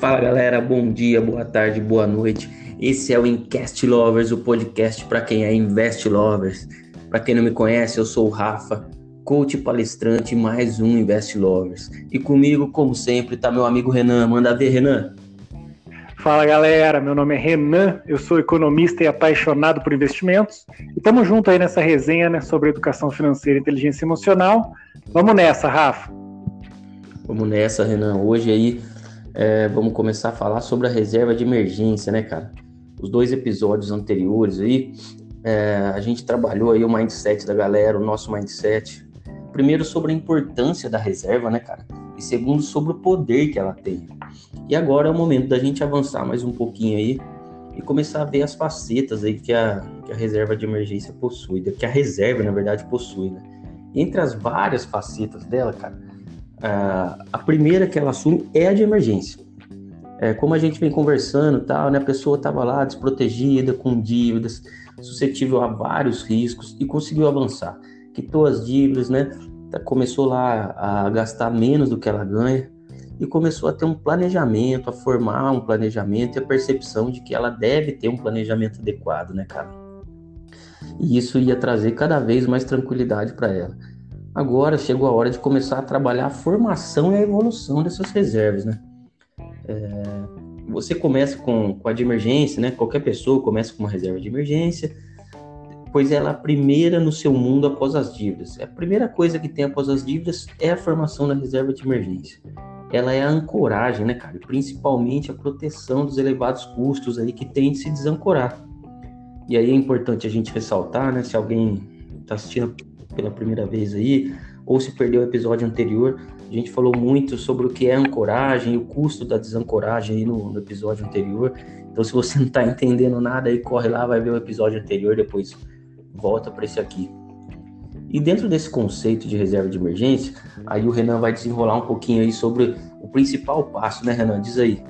Fala galera, bom dia, boa tarde, boa noite. Esse é o Incast Lovers, o podcast para quem é Invest Lovers. Para quem não me conhece, eu sou o Rafa, coach palestrante mais um Invest Lovers. E comigo, como sempre, tá meu amigo Renan. Manda ver, Renan. Fala galera, meu nome é Renan, eu sou economista e apaixonado por investimentos. E estamos juntos aí nessa resenha né, sobre educação financeira e inteligência emocional. Vamos nessa, Rafa. Vamos nessa, Renan. Hoje aí é, vamos começar a falar sobre a reserva de emergência, né, cara? Os dois episódios anteriores aí, é, a gente trabalhou aí o mindset da galera, o nosso mindset. Primeiro sobre a importância da reserva, né, cara? E segundo sobre o poder que ela tem. E agora é o momento da gente avançar mais um pouquinho aí e começar a ver as facetas aí que a, que a reserva de emergência possui, que a reserva, na verdade, possui, né? Entre as várias facetas dela, cara, a primeira que ela assume é a de emergência. É, como a gente vem conversando, tal, né, a pessoa estava lá desprotegida, com dívidas, suscetível a vários riscos e conseguiu avançar. Quitou as dívidas, né, tá, começou lá a gastar menos do que ela ganha e começou a ter um planejamento, a formar um planejamento e a percepção de que ela deve ter um planejamento adequado, né, cara? E isso ia trazer cada vez mais tranquilidade para ela. Agora chegou a hora de começar a trabalhar a formação e a evolução dessas reservas, né? É, você começa com, com a de emergência, né? Qualquer pessoa começa com uma reserva de emergência, pois ela é a primeira no seu mundo após as dívidas. A primeira coisa que tem após as dívidas é a formação da reserva de emergência. Ela é a ancoragem, né, cara? Principalmente a proteção dos elevados custos aí que tem de se desancorar. E aí é importante a gente ressaltar, né? Se alguém está assistindo pela primeira vez aí, ou se perdeu o episódio anterior, a gente falou muito sobre o que é ancoragem o custo da desancoragem aí no, no episódio anterior. Então, se você não está entendendo nada, aí corre lá, vai ver o episódio anterior, depois volta para esse aqui. E dentro desse conceito de reserva de emergência, aí o Renan vai desenrolar um pouquinho aí sobre o principal passo, né, Renan? Diz aí.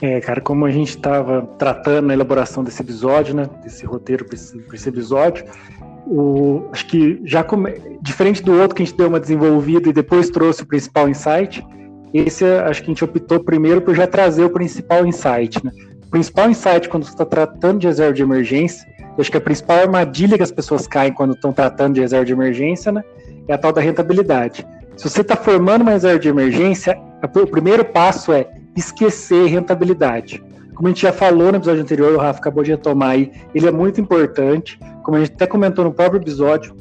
É, cara, como a gente estava tratando na elaboração desse episódio, né, desse roteiro para esse, esse, episódio, o, acho que já come, diferente do outro que a gente deu uma desenvolvida e depois trouxe o principal insight, esse acho que a gente optou primeiro por já trazer o principal insight. Né? O principal insight quando você está tratando de reserva de emergência, acho que a principal armadilha que as pessoas caem quando estão tratando de reserva de emergência né, é a tal da rentabilidade. Se você está formando uma reserva de emergência, o primeiro passo é esquecer rentabilidade. Como a gente já falou no episódio anterior, o Rafa acabou de retomar aí, ele é muito importante, como a gente até comentou no próprio episódio,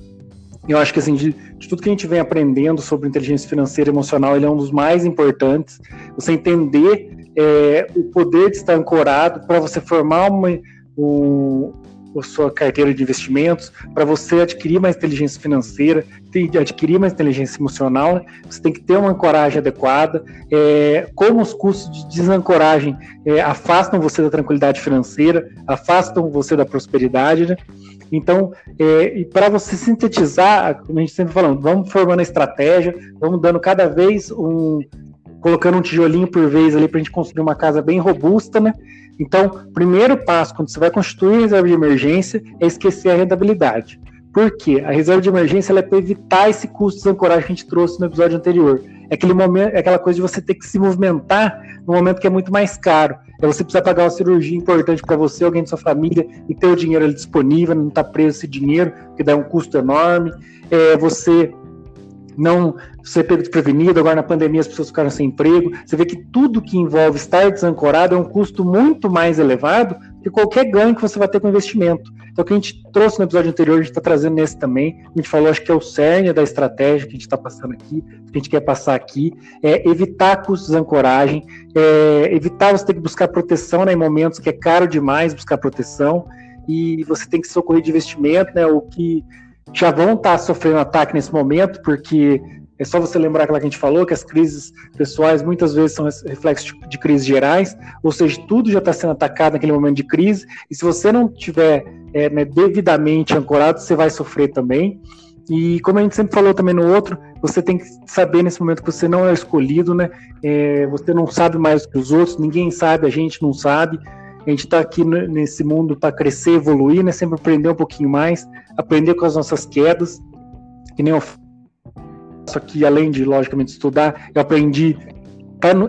eu acho que assim, de, de, tudo que a gente vem aprendendo sobre inteligência financeira e emocional, ele é um dos mais importantes. Você entender é, o poder de estar ancorado para você formar uma, um, sua carteira de investimentos, para você adquirir mais inteligência financeira, adquirir mais inteligência emocional, né? você tem que ter uma ancoragem adequada. É, como os custos de desancoragem é, afastam você da tranquilidade financeira, afastam você da prosperidade, né? Então, é, e para você sintetizar, como a gente sempre falando, vamos formando a estratégia, vamos dando cada vez um, colocando um tijolinho por vez ali para a gente construir uma casa bem robusta, né? Então, primeiro passo quando você vai constituir reserva de emergência é esquecer a rentabilidade. Por quê? A reserva de emergência é para evitar esse custo de ancoragem que a gente trouxe no episódio anterior. É aquele momento, é aquela coisa de você ter que se movimentar no momento que é muito mais caro. É você precisar pagar uma cirurgia importante para você, alguém de sua família, e ter o dinheiro ali disponível, não estar tá preso esse dinheiro, que dá um custo enorme. É você não ser pego desprevenido, agora na pandemia as pessoas ficaram sem emprego. Você vê que tudo que envolve estar desancorado é um custo muito mais elevado que qualquer ganho que você vai ter com investimento. Então, o que a gente trouxe no episódio anterior, a gente está trazendo nesse também. A gente falou, acho que é o cerne da estratégia que a gente está passando aqui, que a gente quer passar aqui, é evitar custos de ancoragem, é evitar você ter que buscar proteção né, em momentos que é caro demais buscar proteção, e você tem que socorrer de investimento, né, o que já vão estar tá sofrendo ataque nesse momento, porque é só você lembrar aquela que a gente falou, que as crises pessoais muitas vezes são reflexos de crises gerais, ou seja, tudo já está sendo atacado naquele momento de crise, e se você não tiver é, né, devidamente ancorado, você vai sofrer também. E como a gente sempre falou também no outro, você tem que saber nesse momento que você não é escolhido, né? É, você não sabe mais que os outros, ninguém sabe, a gente não sabe. A gente está aqui nesse mundo para crescer, evoluir, né? Sempre aprender um pouquinho mais, aprender com as nossas quedas. Que nem eu faço aqui, além de, logicamente, estudar, eu aprendi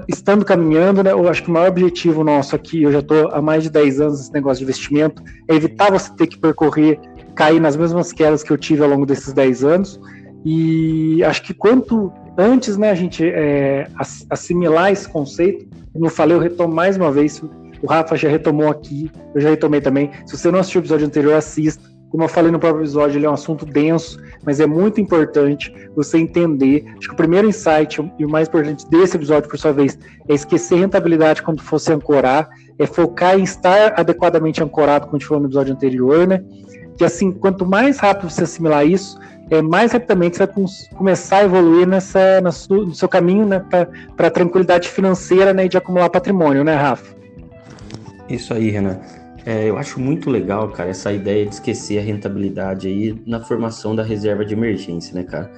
estando caminhando, né? Eu acho que o maior objetivo nosso aqui, eu já estou há mais de 10 anos nesse negócio de investimento, é evitar você ter que percorrer, cair nas mesmas quedas que eu tive ao longo desses 10 anos. E acho que quanto antes, né, a gente é, assimilar esse conceito, como eu falei, eu retomo mais uma vez, o Rafa já retomou aqui, eu já retomei também. Se você não assistiu o episódio anterior, assista. Como eu falei no próprio episódio, ele é um assunto denso, mas é muito importante você entender. Acho que o primeiro insight e o mais importante desse episódio, por sua vez, é esquecer rentabilidade quando fosse ancorar, é focar em estar adequadamente ancorado, como a gente falou no episódio anterior, né? Que assim, quanto mais rápido você assimilar isso, é, mais rapidamente você vai começar a evoluir nessa, no seu caminho né, para a tranquilidade financeira né, e de acumular patrimônio, né, Rafa? Isso aí, Renan. É, eu acho muito legal, cara, essa ideia de esquecer a rentabilidade aí na formação da reserva de emergência, né, cara?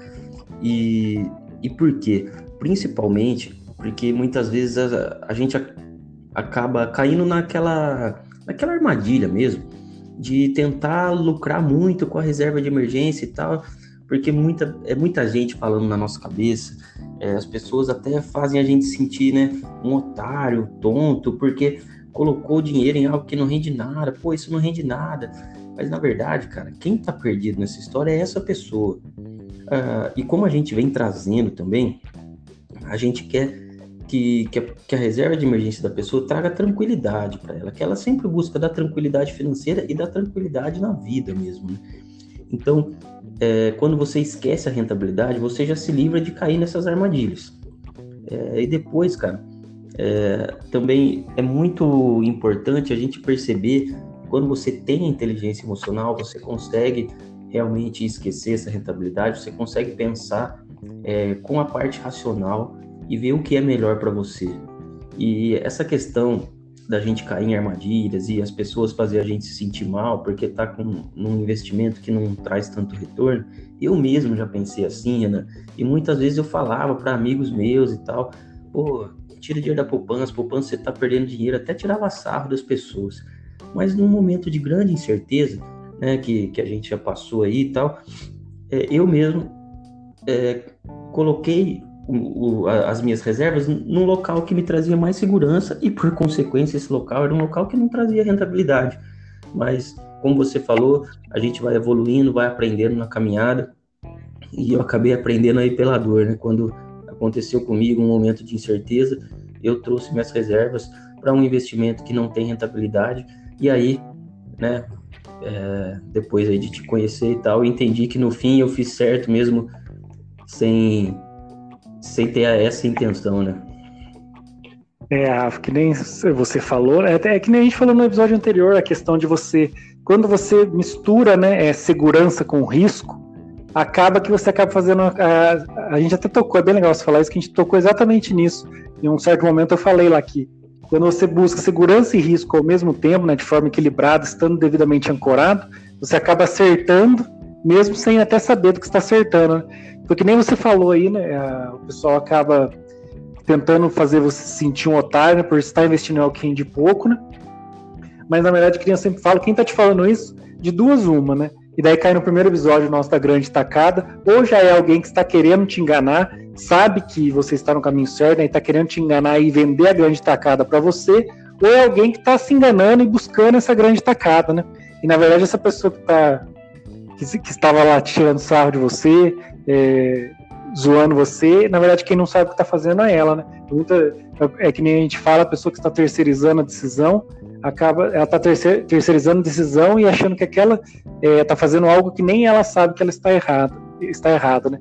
E, e por quê? Principalmente porque muitas vezes a, a gente a, acaba caindo naquela, naquela armadilha mesmo de tentar lucrar muito com a reserva de emergência e tal, porque muita, é muita gente falando na nossa cabeça, é, as pessoas até fazem a gente sentir, né, um otário, tonto, porque colocou dinheiro em algo que não rende nada, pô, isso não rende nada. Mas na verdade, cara, quem tá perdido nessa história é essa pessoa. Uh, e como a gente vem trazendo também, a gente quer que, que, a, que a reserva de emergência da pessoa traga tranquilidade para ela, que ela sempre busca da tranquilidade financeira e da tranquilidade na vida mesmo. Né? Então, é, quando você esquece a rentabilidade, você já se livra de cair nessas armadilhas. É, e depois, cara, é, também é muito importante a gente perceber quando você tem inteligência emocional, você consegue realmente esquecer essa rentabilidade, você consegue pensar é, com a parte racional e ver o que é melhor para você. E essa questão da gente cair em armadilhas e as pessoas fazer a gente se sentir mal porque está com num investimento que não traz tanto retorno, eu mesmo já pensei assim, Ana, e muitas vezes eu falava para amigos meus e tal, pô, tira dinheiro da poupança, poupança você está perdendo dinheiro, até tirava sarro das pessoas. Mas num momento de grande incerteza, né, que, que a gente já passou aí e tal, é, eu mesmo é, coloquei o, o, as minhas reservas num local que me trazia mais segurança e, por consequência, esse local era um local que não trazia rentabilidade. Mas, como você falou, a gente vai evoluindo, vai aprendendo na caminhada e eu acabei aprendendo aí pela dor, né? Quando aconteceu comigo um momento de incerteza, eu trouxe minhas reservas para um investimento que não tem rentabilidade e aí, né, é, depois aí de te conhecer e tal, entendi que no fim eu fiz certo mesmo sem sem ter essa intenção, né? É, que nem você falou, é, é que nem a gente falou no episódio anterior, a questão de você, quando você mistura, né, é, segurança com risco, acaba que você acaba fazendo. A, a gente até tocou, é bem legal você falar isso, que a gente tocou exatamente nisso. Em um certo momento eu falei lá que quando você busca segurança e risco ao mesmo tempo, né, de forma equilibrada, estando devidamente ancorado, você acaba acertando, mesmo sem até saber do que está acertando. Né? Porque nem você falou aí, né? O pessoal acaba tentando fazer você se sentir um otário né, por estar investindo em algo que rende pouco, né? Mas na verdade, criança sempre fala, quem está te falando isso? De duas uma, né? E daí cai no primeiro episódio nosso da grande tacada, ou já é alguém que está querendo te enganar, sabe que você está no caminho certo né, e está querendo te enganar e vender a grande tacada para você, ou é alguém que está se enganando e buscando essa grande tacada, né? E na verdade essa pessoa que, tá, que, que estava lá tirando sarro de você, é, zoando você, na verdade quem não sabe o que está fazendo é ela, né? Muita, é que nem a gente fala, a pessoa que está terceirizando a decisão, acaba, ela está terceirizando decisão e achando que aquela está é, fazendo algo que nem ela sabe que ela está errada, está errada, né?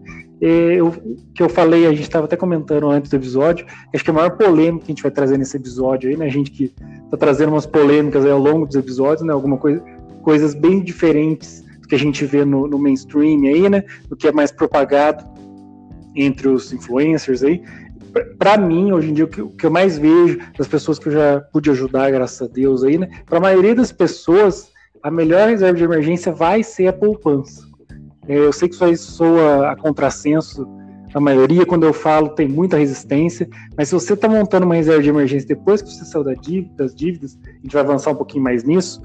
O que eu falei, a gente estava até comentando antes do episódio, acho que a maior polêmica que a gente vai trazer nesse episódio aí, né? A gente que está trazendo umas polêmicas ao longo dos episódios, né? Alguma coisa, coisas bem diferentes do que a gente vê no, no mainstream aí, né? Do que é mais propagado entre os influencers aí para mim, hoje em dia, o que, o que, eu mais vejo das pessoas que eu já pude ajudar, graças a Deus, aí, né? Para a maioria das pessoas, a melhor reserva de emergência vai ser a poupança. É, eu sei que isso aí soa a contrassenso, a maioria, quando eu falo, tem muita resistência, mas se você está montando uma reserva de emergência depois que você saiu da dívida, das dívidas, a gente vai avançar um pouquinho mais nisso,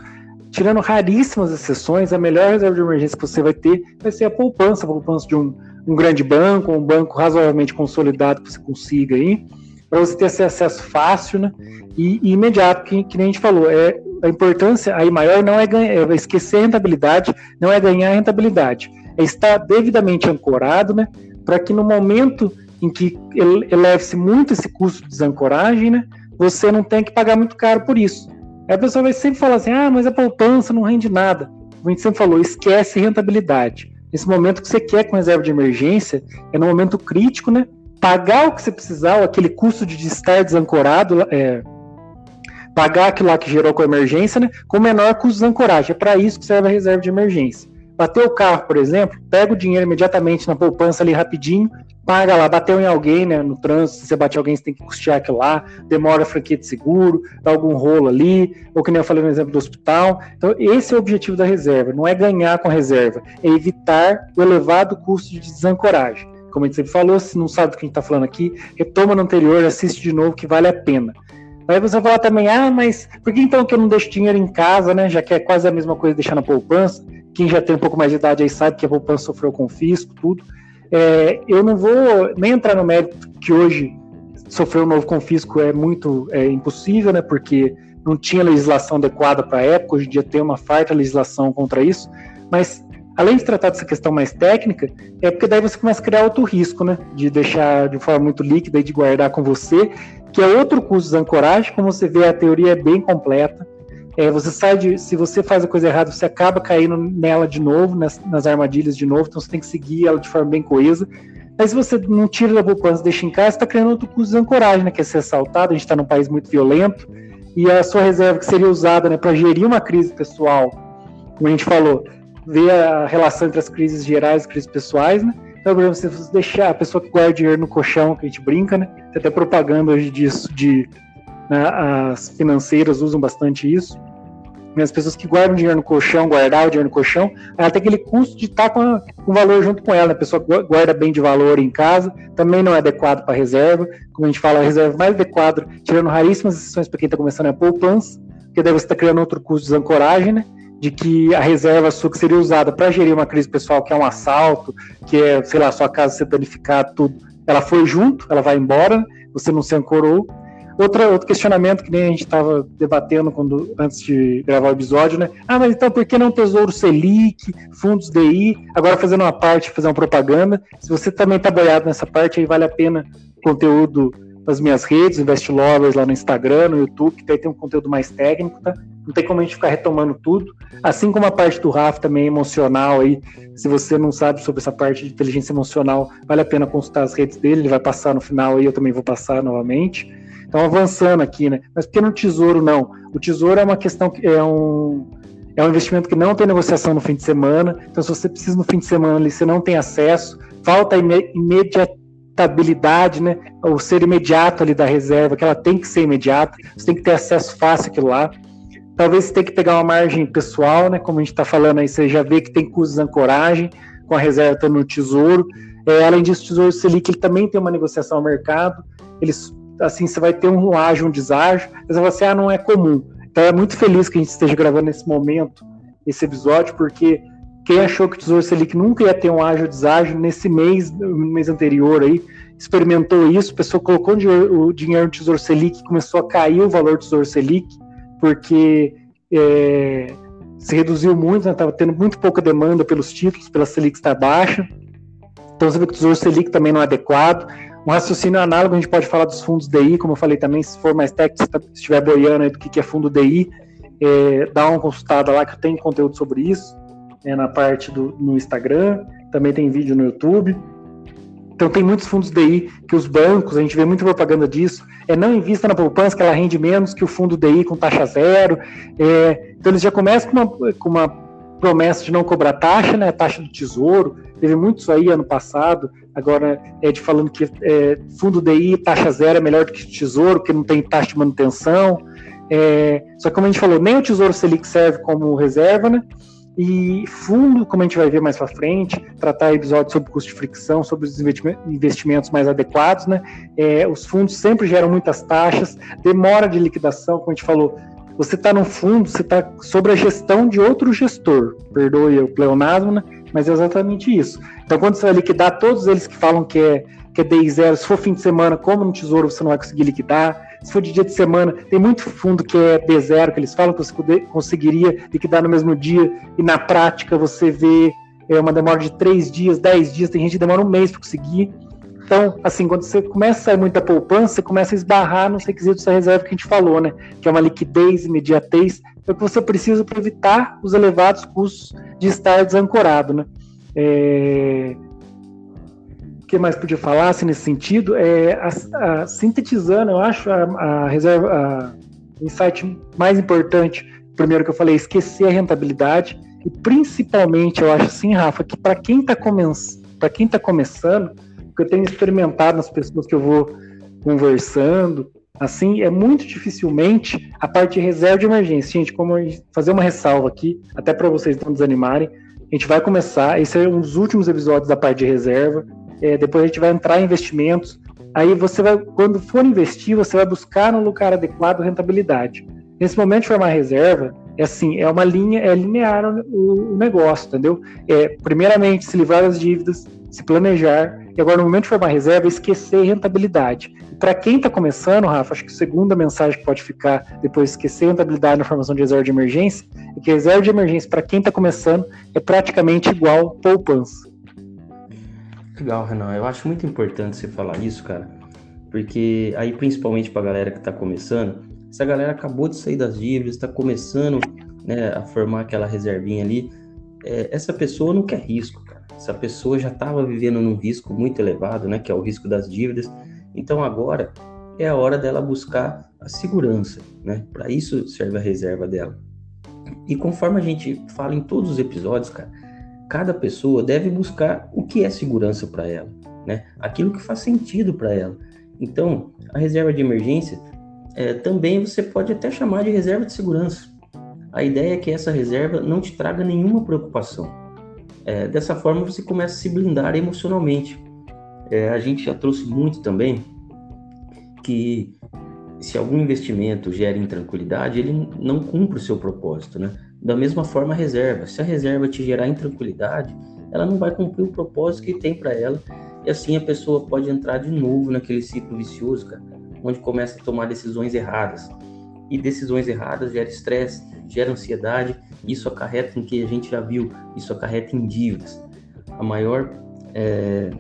tirando raríssimas exceções, a melhor reserva de emergência que você vai ter vai ser a poupança, a poupança de um um grande banco, um banco razoavelmente consolidado que você consiga aí. para você ter esse acesso fácil né, e, e imediato, que, que nem a gente falou. É, a importância aí maior não é, é esquecer a rentabilidade, não é ganhar a rentabilidade, é estar devidamente ancorado, né, para que no momento em que eleve-se muito esse custo de desancoragem, né, você não tenha que pagar muito caro por isso. Aí a pessoa vai sempre falar assim, ah, mas a poupança não rende nada. A gente sempre falou, esquece rentabilidade. Nesse momento que você quer com reserva de emergência, é no momento crítico, né? Pagar o que você precisar, ou aquele custo de estar desancorado, é, pagar aquilo lá que gerou com a emergência, né? Com menor custo de desancoragem. É para isso que serve a reserva de emergência. Bateu o carro, por exemplo, pega o dinheiro imediatamente na poupança ali rapidinho, paga lá, bateu em alguém, né, no trânsito, se você bate alguém, você tem que custear aquilo lá, demora a franquia de seguro, dá algum rolo ali, ou que nem eu falei no exemplo do hospital. Então, esse é o objetivo da reserva, não é ganhar com a reserva, é evitar o elevado custo de desancoragem. Como a gente sempre falou, se não sabe do que a gente está falando aqui, retoma no anterior, assiste de novo, que vale a pena. Aí você vai falar também, ah, mas por que então que eu não deixo dinheiro em casa, né? Já que é quase a mesma coisa deixar na poupança. Quem já tem um pouco mais de idade aí sabe que a poupança sofreu confisco, tudo. É, eu não vou nem entrar no mérito que hoje sofrer um novo confisco é muito é, impossível, né? Porque não tinha legislação adequada para a época, hoje em dia tem uma farta legislação contra isso, mas além de tratar dessa questão mais técnica, é porque daí você começa a criar outro risco, né? De deixar de forma muito líquida e de guardar com você, que é outro custo de ancoragem, como você vê, a teoria é bem completa. É, você sai de. Se você faz a coisa errada, você acaba caindo nela de novo, nas, nas armadilhas de novo, então você tem que seguir ela de forma bem coesa. Mas se você não tira da poupança deixa em casa, está criando outro custo de ancoragem, né? Que é ser assaltado, a gente está num país muito violento, e a sua reserva que seria usada né, para gerir uma crise pessoal, como a gente falou, ver a relação entre as crises gerais e crises pessoais, né? Então, por exemplo, se você deixar a pessoa que guarda dinheiro no colchão, que a gente brinca, né? Tem até propaganda hoje disso, de as financeiras usam bastante isso. As pessoas que guardam dinheiro no colchão, guardar o dinheiro no colchão, tem aquele custo de estar com, o valor junto com ela. Né? A pessoa guarda bem de valor em casa, também não é adequado para reserva. Como a gente fala, a reserva mais adequada, tirando raríssimas exceções para quem está começando, é a poupança, porque daí você está criando outro custo de ancoragem, né? de que a reserva sua que seria usada para gerir uma crise pessoal, que é um assalto, que é, sei lá, sua casa ser danificada, tudo, ela foi junto, ela vai embora, você não se ancorou, Outra, outro questionamento que nem a gente estava debatendo quando, antes de gravar o episódio, né? Ah, mas então por que não Tesouro Selic, fundos DI? Agora fazendo uma parte, fazer uma propaganda. Se você também está boiado nessa parte, aí vale a pena conteúdo nas minhas redes, Invest Lovers lá no Instagram, no YouTube, que daí tem um conteúdo mais técnico, tá? Não tem como a gente ficar retomando tudo. Assim como a parte do Rafa também emocional aí, se você não sabe sobre essa parte de inteligência emocional, vale a pena consultar as redes dele, ele vai passar no final aí, eu também vou passar novamente. Então, avançando aqui, né? Mas por que no tesouro não? O tesouro é uma questão que é um, é um investimento que não tem negociação no fim de semana. Então, se você precisa no fim de semana ali, você não tem acesso, falta imediatabilidade, né? O ser imediato ali da reserva, que ela tem que ser imediata, você tem que ter acesso fácil àquilo lá. Talvez você tenha que pegar uma margem pessoal, né? Como a gente está falando aí, você já vê que tem custos de ancoragem com a reserva no tesouro. É, além disso, o Tesouro Selic ele também tem uma negociação ao mercado. Eles assim, você vai ter um ágio, um deságio, mas você ah, não é comum. Então é muito feliz que a gente esteja gravando nesse momento, esse episódio, porque quem achou que o Tesouro Selic nunca ia ter um ágio deságio, nesse mês, no mês anterior aí, experimentou isso, a pessoa colocou o dinheiro no Tesouro Selic começou a cair o valor do Tesouro Selic, porque é, se reduziu muito, estava né, tendo muito pouca demanda pelos títulos, pela Selic estar baixa. Então você vê que o Tesouro Selic também não é adequado. Um raciocínio análogo, a gente pode falar dos fundos DI, como eu falei também, se for mais técnico, se tá, estiver boiando aí do que é fundo DI, é, dá uma consultada lá que tenho conteúdo sobre isso, é, na parte do no Instagram, também tem vídeo no YouTube. Então tem muitos fundos DI que os bancos, a gente vê muita propaganda disso, é não invista na poupança que ela rende menos que o fundo DI com taxa zero. É, então eles já começam com uma, com uma promessa de não cobrar taxa, né, a taxa do tesouro, teve muito isso aí ano passado, agora é de falando que é, fundo DI, taxa zero é melhor do que tesouro, porque não tem taxa de manutenção. É, só que como a gente falou, nem o Tesouro Selic serve como reserva, né? E fundo, como a gente vai ver mais para frente, tratar episódios sobre custo de fricção, sobre os investimentos mais adequados, né? É, os fundos sempre geram muitas taxas, demora de liquidação, como a gente falou, você está no fundo, você está sobre a gestão de outro gestor, perdoe o pleonasmo, né? mas é exatamente isso. Então, quando você vai liquidar todos eles que falam que é que é day zero. Se for fim de semana, como no tesouro, você não vai conseguir liquidar. Se for de dia de semana, tem muito fundo que é D0, que eles falam que você conseguiria liquidar no mesmo dia, e na prática você vê é, uma demora de três dias, dez dias, tem gente que demora um mês para conseguir. Então, assim, quando você começa a sair muita poupança, você começa a esbarrar nos requisitos da reserva que a gente falou, né? Que é uma liquidez, imediatez, é o que você precisa para evitar os elevados custos de estar desancorado, né? É... O que mais podia falar assim, nesse sentido? É, a, a, sintetizando, eu acho a, a reserva, o insight mais importante, primeiro que eu falei, é esquecer a rentabilidade e principalmente, eu acho assim, Rafa, que para quem está para quem tá começando, que eu tenho experimentado nas pessoas que eu vou conversando, assim, é muito dificilmente a parte de reserva de emergência. Gente, como fazer uma ressalva aqui, até para vocês não desanimarem, a gente vai começar, esse é um dos últimos episódios da parte de reserva, é, depois a gente vai entrar em investimentos, aí você vai, quando for investir, você vai buscar no lugar adequado rentabilidade. Nesse momento de formar reserva, é assim, é uma linha, é linear o, o negócio, entendeu? É, primeiramente, se livrar das dívidas, se planejar, e agora no momento de formar reserva, esquecer rentabilidade. Para quem está começando, Rafa, acho que a segunda mensagem que pode ficar depois de esquecer rentabilidade na formação de reserva de emergência é que reserva de emergência para quem está começando é praticamente igual poupança. Legal, Renan. Eu acho muito importante você falar isso, cara, porque aí principalmente para a galera que está começando, essa galera acabou de sair das dívidas, está começando né, a formar aquela reservinha ali. É, essa pessoa não quer risco. Essa pessoa já estava vivendo num risco muito elevado, né, que é o risco das dívidas. Então agora é a hora dela buscar a segurança, né? Para isso serve a reserva dela. E conforme a gente fala em todos os episódios, cara, cada pessoa deve buscar o que é segurança para ela, né? Aquilo que faz sentido para ela. Então, a reserva de emergência é, também você pode até chamar de reserva de segurança. A ideia é que essa reserva não te traga nenhuma preocupação. É, dessa forma você começa a se blindar emocionalmente. É, a gente já trouxe muito também que se algum investimento gera intranquilidade, ele não cumpre o seu propósito, né? Da mesma forma a reserva. Se a reserva te gerar intranquilidade, ela não vai cumprir o propósito que tem para ela e assim a pessoa pode entrar de novo naquele ciclo vicioso, cara onde começa a tomar decisões erradas. E decisões erradas gera estresse, gera ansiedade, isso acarreta em que a gente já viu, isso acarreta em dívidas. A maior, é,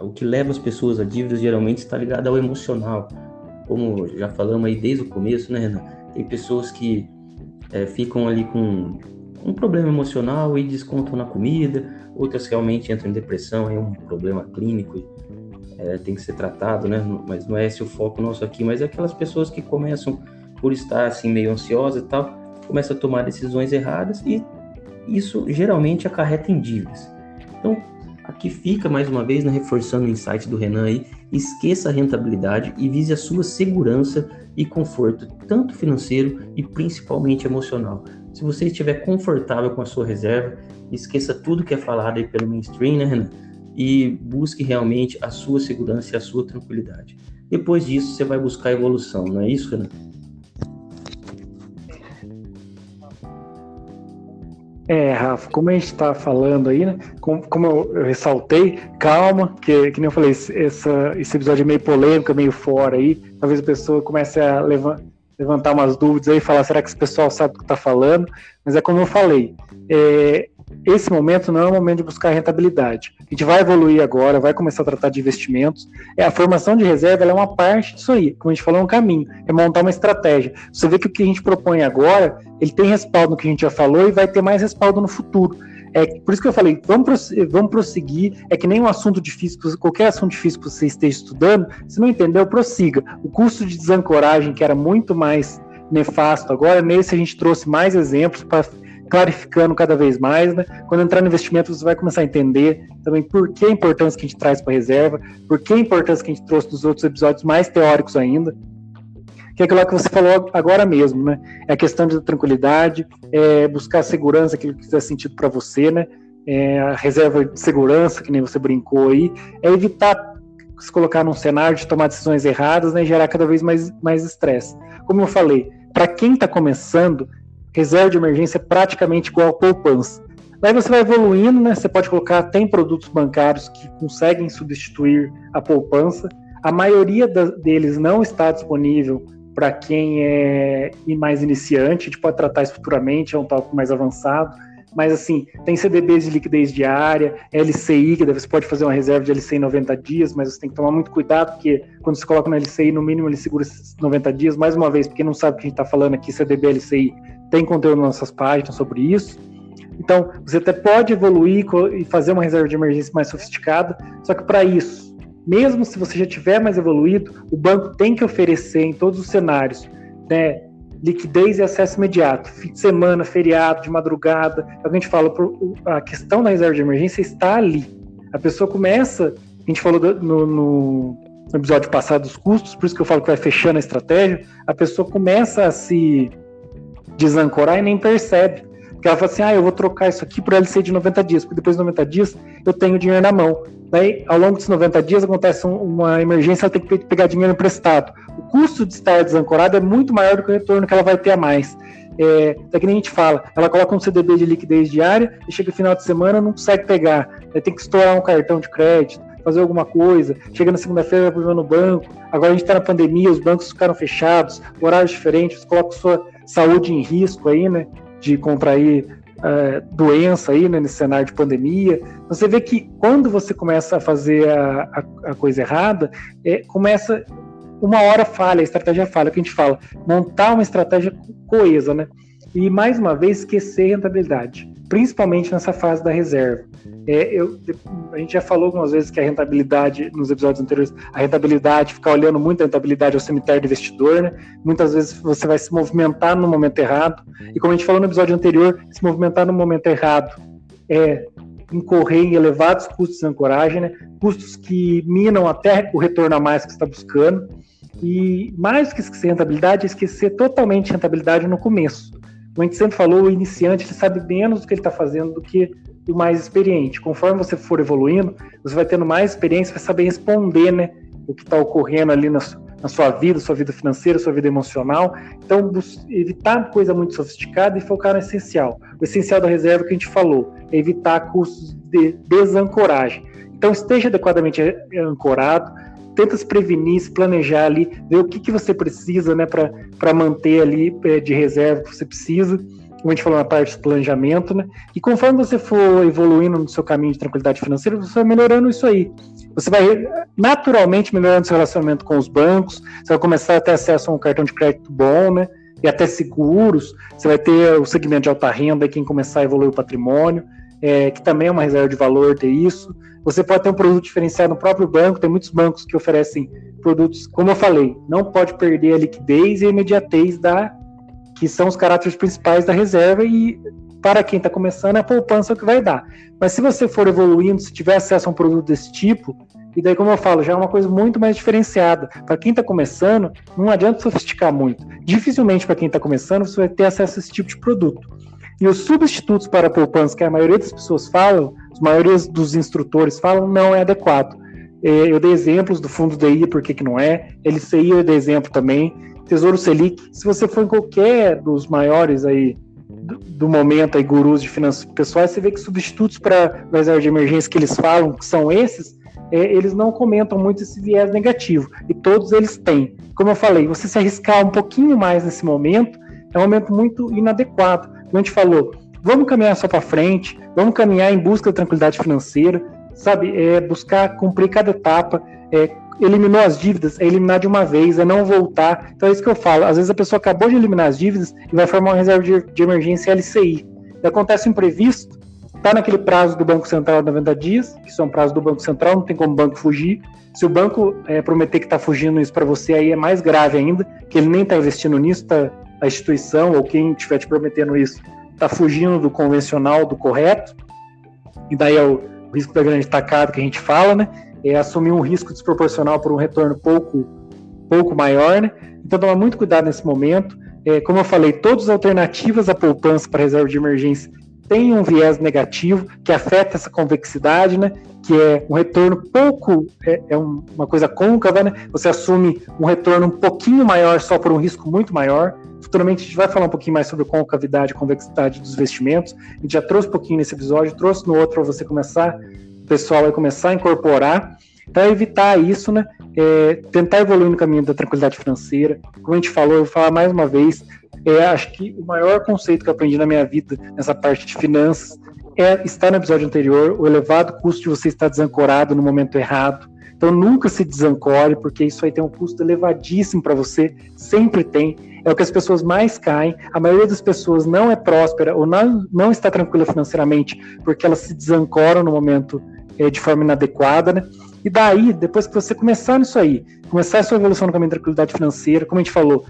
o que leva as pessoas a dívidas geralmente está ligado ao emocional. Como já falamos aí desde o começo, né, Renan? Tem pessoas que é, ficam ali com um problema emocional e descontam na comida, outras realmente entram em depressão, é um problema clínico é, tem que ser tratado, né? Mas não é esse o foco nosso aqui, mas é aquelas pessoas que começam por estar assim meio ansiosas e tal, começam a tomar decisões erradas e isso geralmente acarreta em dívidas. Então, aqui fica mais uma vez, né, reforçando o insight do Renan aí, esqueça a rentabilidade e vise a sua segurança e conforto, tanto financeiro e principalmente emocional. Se você estiver confortável com a sua reserva, esqueça tudo que é falado aí pelo mainstream, né, Renan? e busque realmente a sua segurança e a sua tranquilidade. Depois disso, você vai buscar evolução, não é isso, Renan? É, Rafa, como a gente está falando aí, né? Como, como eu, ressaltei, calma, que, que nem eu falei, essa, esse episódio é meio polêmico, meio fora aí. Talvez a pessoa comece a levar, levantar umas dúvidas aí, falar, será que esse pessoal sabe o que está falando? Mas é como eu falei, é, esse momento não é o momento de buscar rentabilidade. A gente vai evoluir agora, vai começar a tratar de investimentos. É, a formação de reserva é uma parte disso aí. Como a gente falou, é um caminho, é montar uma estratégia. Você vê que o que a gente propõe agora, ele tem respaldo no que a gente já falou e vai ter mais respaldo no futuro. É por isso que eu falei, vamos, vamos prosseguir. É que nem um assunto difícil, qualquer assunto difícil que você esteja estudando, se não entendeu, prossiga. O custo de desancoragem, que era muito mais nefasto agora, nesse a gente trouxe mais exemplos para clarificando cada vez mais, né? Quando entrar no investimento, você vai começar a entender também por que a importância que a gente traz para a reserva, por que a importância que a gente trouxe dos outros episódios mais teóricos ainda. Que é aquilo que você falou agora mesmo, né? É a questão de tranquilidade, é buscar segurança, aquilo que fizer sentido para você, né? É a reserva de segurança, que nem você brincou aí, é evitar se colocar num cenário de tomar decisões erradas né, e gerar cada vez mais estresse. Como eu falei, para quem está começando, reserva de emergência praticamente igual a poupança. Daí você vai evoluindo, né? Você pode colocar, tem produtos bancários que conseguem substituir a poupança. A maioria da, deles não está disponível para quem é mais iniciante, a gente pode tratar isso futuramente, é um tópico mais avançado. Mas assim, tem CDBs de liquidez diária, LCI, que você pode fazer uma reserva de LCI em 90 dias, mas você tem que tomar muito cuidado, porque quando você coloca no LCI, no mínimo ele segura esses 90 dias. Mais uma vez, porque não sabe o que a gente está falando aqui, CDB, LCI, tem conteúdo nas nossas páginas sobre isso. Então, você até pode evoluir e fazer uma reserva de emergência mais sofisticada, só que para isso, mesmo se você já tiver mais evoluído, o banco tem que oferecer em todos os cenários né, liquidez e acesso imediato, fim de semana, feriado, de madrugada. É a gente fala, a questão da reserva de emergência está ali. A pessoa começa, a gente falou no, no, episódio passado dos custos, por isso que eu falo que vai fechando a estratégia, a pessoa começa a se desancorar e nem percebe. Porque ela fala assim, ah, eu vou trocar isso aqui por LC de 90 dias, porque depois de 90 dias eu tenho dinheiro na mão. Daí, ao longo desses 90 dias, acontece uma emergência, ela tem que pegar dinheiro emprestado. O custo de estar desancorado é muito maior do que o retorno que ela vai ter a mais. É, é que nem a gente fala, ela coloca um CDB de liquidez diária e chega no final de semana não consegue pegar. Aí tem que estourar um cartão de crédito, fazer alguma coisa. Chega na segunda-feira, vai problema no banco. Agora a gente está na pandemia, os bancos ficaram fechados, horários diferentes, coloca sua saúde em risco aí, né? de contrair uh, doença aí, né, nesse cenário de pandemia. Você vê que quando você começa a fazer a, a, a coisa errada, é, começa uma hora falha, a estratégia falha, que a gente fala, montar uma estratégia coesa, né? E mais uma vez esquecer rentabilidade principalmente nessa fase da reserva. É, eu, a gente já falou algumas vezes que a rentabilidade, nos episódios anteriores, a rentabilidade, ficar olhando muito a rentabilidade ao cemitério do investidor, né? muitas vezes você vai se movimentar no momento errado, e como a gente falou no episódio anterior, se movimentar no momento errado é incorrer em elevados custos de ancoragem, né? custos que minam até o retorno a mais que você está buscando, e mais que esquecer rentabilidade, é esquecer totalmente rentabilidade no começo como a gente sempre falou, o iniciante ele sabe menos do que ele está fazendo do que o mais experiente. Conforme você for evoluindo, você vai tendo mais experiência, vai saber responder, né, o que está ocorrendo ali na, na, sua vida, sua vida financeira, sua vida emocional. Então, evitar coisa muito sofisticada e focar no essencial. O essencial da reserva que a gente falou é evitar custos de desancoragem. Então, esteja adequadamente ancorado, tenta se prevenir, se planejar ali, ver o que, que você precisa, né, para manter ali é, de reserva que você precisa, como a gente falou na parte do planejamento, né, e conforme você for evoluindo no seu caminho de tranquilidade financeira, você vai melhorando isso aí. Você vai naturalmente melhorando seu relacionamento com os bancos, você vai começar a ter acesso a um cartão de crédito bom, né, e até seguros, você vai ter o segmento de alta renda, quem começar a evoluir o patrimônio, é, que também é uma reserva de valor ter isso. Você pode ter um produto diferenciado no próprio banco, tem muitos bancos que oferecem produtos, como eu falei, não pode perder a liquidez e a imediatez da que são os caracteres principais da reserva e para quem está começando é a poupança que vai dar. Mas se você for evoluindo, se tiver acesso a um produto desse tipo, e daí, como eu falo, já é uma coisa muito mais diferenciada. Para quem está começando, não adianta sofisticar muito. Dificilmente para quem está começando você vai ter acesso a esse tipo de produto. E os substitutos para poupança, que a maioria das pessoas falam, a maioria dos instrutores falam, não é adequado. É, eu dei exemplos do fundo DI, por que não é. LCI eu dei exemplo também. Tesouro Selic, se você for em qualquer dos maiores aí do, do momento aí, gurus de finanças pessoais, você vê que substitutos para reserva de emergência que eles falam, que são esses, é, eles não comentam muito esse viés negativo. E todos eles têm. Como eu falei, você se arriscar um pouquinho mais nesse momento é um momento muito inadequado como a gente falou, vamos caminhar só para frente, vamos caminhar em busca da tranquilidade financeira, sabe? É buscar cumprir cada etapa, é, eliminou as dívidas, é eliminar de uma vez, é não voltar. Então é isso que eu falo. Às vezes a pessoa acabou de eliminar as dívidas e vai formar uma reserva de, de emergência LCI. E acontece um imprevisto, está naquele prazo do Banco Central de 90 dias, que são prazo do Banco Central, não tem como o banco fugir. Se o banco é, prometer que está fugindo isso para você, aí é mais grave ainda, que ele nem está investindo nisso, está a instituição ou quem estiver te prometendo isso está fugindo do convencional, do correto, e daí é o risco da grande tacada que a gente fala, né? É assumir um risco desproporcional por um retorno pouco, pouco maior, né? Então, tomar muito cuidado nesse momento. É, como eu falei, todas as alternativas à poupança para reserva de emergência tem um viés negativo que afeta essa convexidade, né? Que é um retorno pouco, é, é uma coisa côncava, né? Você assume um retorno um pouquinho maior só por um risco muito maior. Futuramente a gente vai falar um pouquinho mais sobre concavidade e convexidade dos investimentos. A gente já trouxe um pouquinho nesse episódio, trouxe no outro para você começar, pessoal vai começar a incorporar. Para evitar isso, né? É, tentar evoluir no caminho da tranquilidade financeira. Como a gente falou, eu vou falar mais uma vez, é, acho que o maior conceito que eu aprendi na minha vida nessa parte de finanças é estar no episódio anterior, o elevado custo de você estar desancorado no momento errado. Então nunca se desancore, porque isso aí tem um custo elevadíssimo para você, sempre tem. É o que as pessoas mais caem. A maioria das pessoas não é próspera ou não, não está tranquila financeiramente porque elas se desancoram no momento é, de forma inadequada, né? E daí, depois que você começar nisso aí, começar a sua evolução no caminho da tranquilidade financeira, como a gente falou,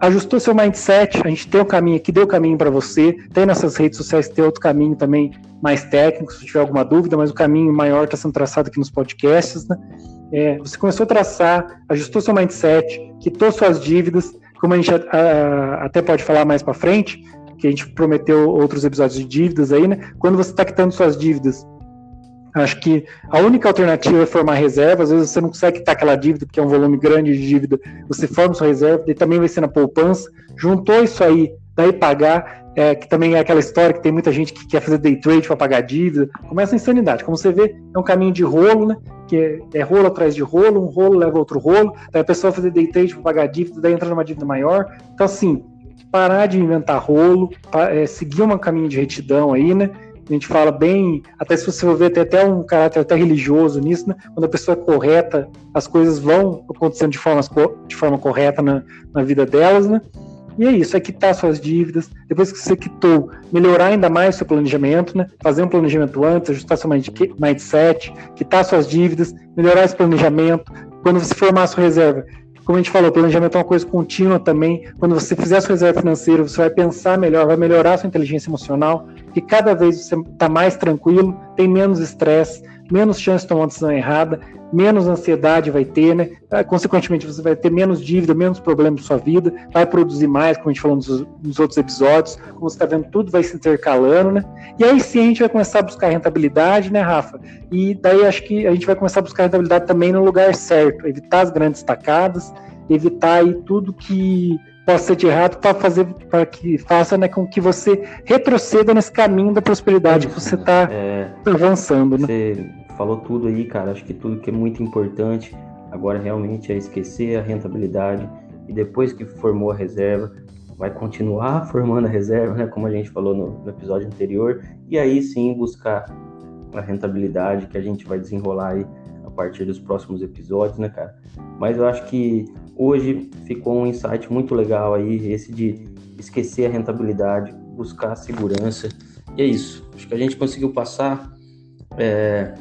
ajustou seu mindset, a gente tem o um caminho aqui, deu o caminho para você, tem nessas redes sociais, tem outro caminho também mais técnico, se tiver alguma dúvida, mas o caminho maior está sendo traçado aqui nos podcasts, né? É, você começou a traçar, ajustou seu mindset, quitou suas dívidas, como a gente a, a, até pode falar mais para frente, que a gente prometeu outros episódios de dívidas aí, né? Quando você está quitando suas dívidas, Acho que a única alternativa é formar reserva. Às vezes você não consegue quitar aquela dívida, porque é um volume grande de dívida. Você forma sua reserva, e também vai ser na poupança. Juntou isso aí, daí pagar, é, que também é aquela história que tem muita gente que quer fazer day trade para pagar dívida. Começa a insanidade. Como você vê, é um caminho de rolo, né? Que é, é rolo atrás de rolo, um rolo leva outro rolo. Daí a pessoa vai fazer day trade para pagar dívida, daí entra numa dívida maior. Então, assim, parar de inventar rolo, pra, é, seguir um caminho de retidão aí, né? A gente fala bem, até se você for ver, tem até um caráter até religioso nisso, né? Quando a pessoa é correta, as coisas vão acontecendo de forma, de forma correta na, na vida delas, né? E é isso, é quitar suas dívidas. Depois que você quitou, melhorar ainda mais seu planejamento, né? Fazer um planejamento antes, ajustar seu mindset, quitar suas dívidas, melhorar esse planejamento. Quando você formar sua reserva, como a gente falou, planejamento é uma coisa contínua também. Quando você fizer a sua reserva financeira, você vai pensar melhor, vai melhorar a sua inteligência emocional, e cada vez você está mais tranquilo, tem menos estresse, menos chance de tomar uma decisão errada, menos ansiedade vai ter, né? Ah, consequentemente, você vai ter menos dívida, menos problemas na sua vida, vai produzir mais, como a gente falou nos, nos outros episódios, como você está vendo, tudo vai se intercalando, né? E aí sim a gente vai começar a buscar rentabilidade, né, Rafa? E daí acho que a gente vai começar a buscar rentabilidade também no lugar certo, evitar as grandes tacadas, evitar aí tudo que possa ser de errado para fazer para que faça né, com que você retroceda nesse caminho da prosperidade que você está é, avançando. Né? Você falou tudo aí, cara. Acho que tudo que é muito importante agora realmente é esquecer a rentabilidade e depois que formou a reserva, vai continuar formando a reserva, né, como a gente falou no, no episódio anterior, e aí sim buscar a rentabilidade que a gente vai desenrolar aí a partir dos próximos episódios, né, cara? Mas eu acho que Hoje ficou um insight muito legal aí, esse de esquecer a rentabilidade, buscar a segurança. E é isso. Acho que a gente conseguiu passar. É,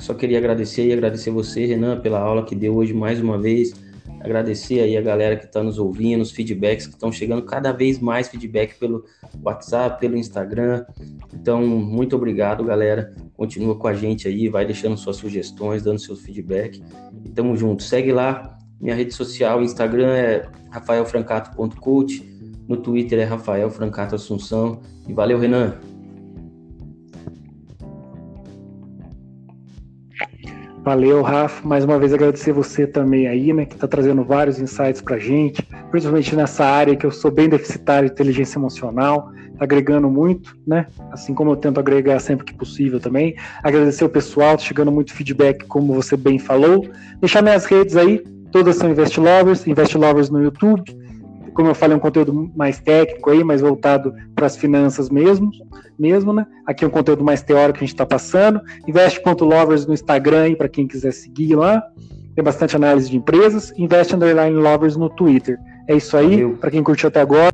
só queria agradecer e agradecer você, Renan, pela aula que deu hoje mais uma vez. Agradecer aí a galera que está nos ouvindo, os feedbacks que estão chegando, cada vez mais feedback pelo WhatsApp, pelo Instagram. Então, muito obrigado, galera. Continua com a gente aí, vai deixando suas sugestões, dando seu feedback. E tamo junto. Segue lá, minha rede social, Instagram é rafaelfrancato.coach, no Twitter é Rafael Francato Assunção. E valeu, Renan. Valeu, Rafa. Mais uma vez agradecer você também aí, né, que está trazendo vários insights para gente, principalmente nessa área que eu sou bem deficitário de inteligência emocional, tá agregando muito, né? Assim como eu tento agregar sempre que possível também. Agradecer o pessoal, tá chegando muito feedback, como você bem falou. Deixar minhas redes aí, Todas são Invest Lovers, Invest Lovers no YouTube. Como eu falei, é um conteúdo mais técnico aí, mais voltado para as finanças mesmo, mesmo, né? Aqui é um conteúdo mais teórico que a gente está passando. Invest.lovers no Instagram para quem quiser seguir lá. Tem bastante análise de empresas. Invest Underline Lovers no Twitter. É isso aí. Para quem curtiu até agora.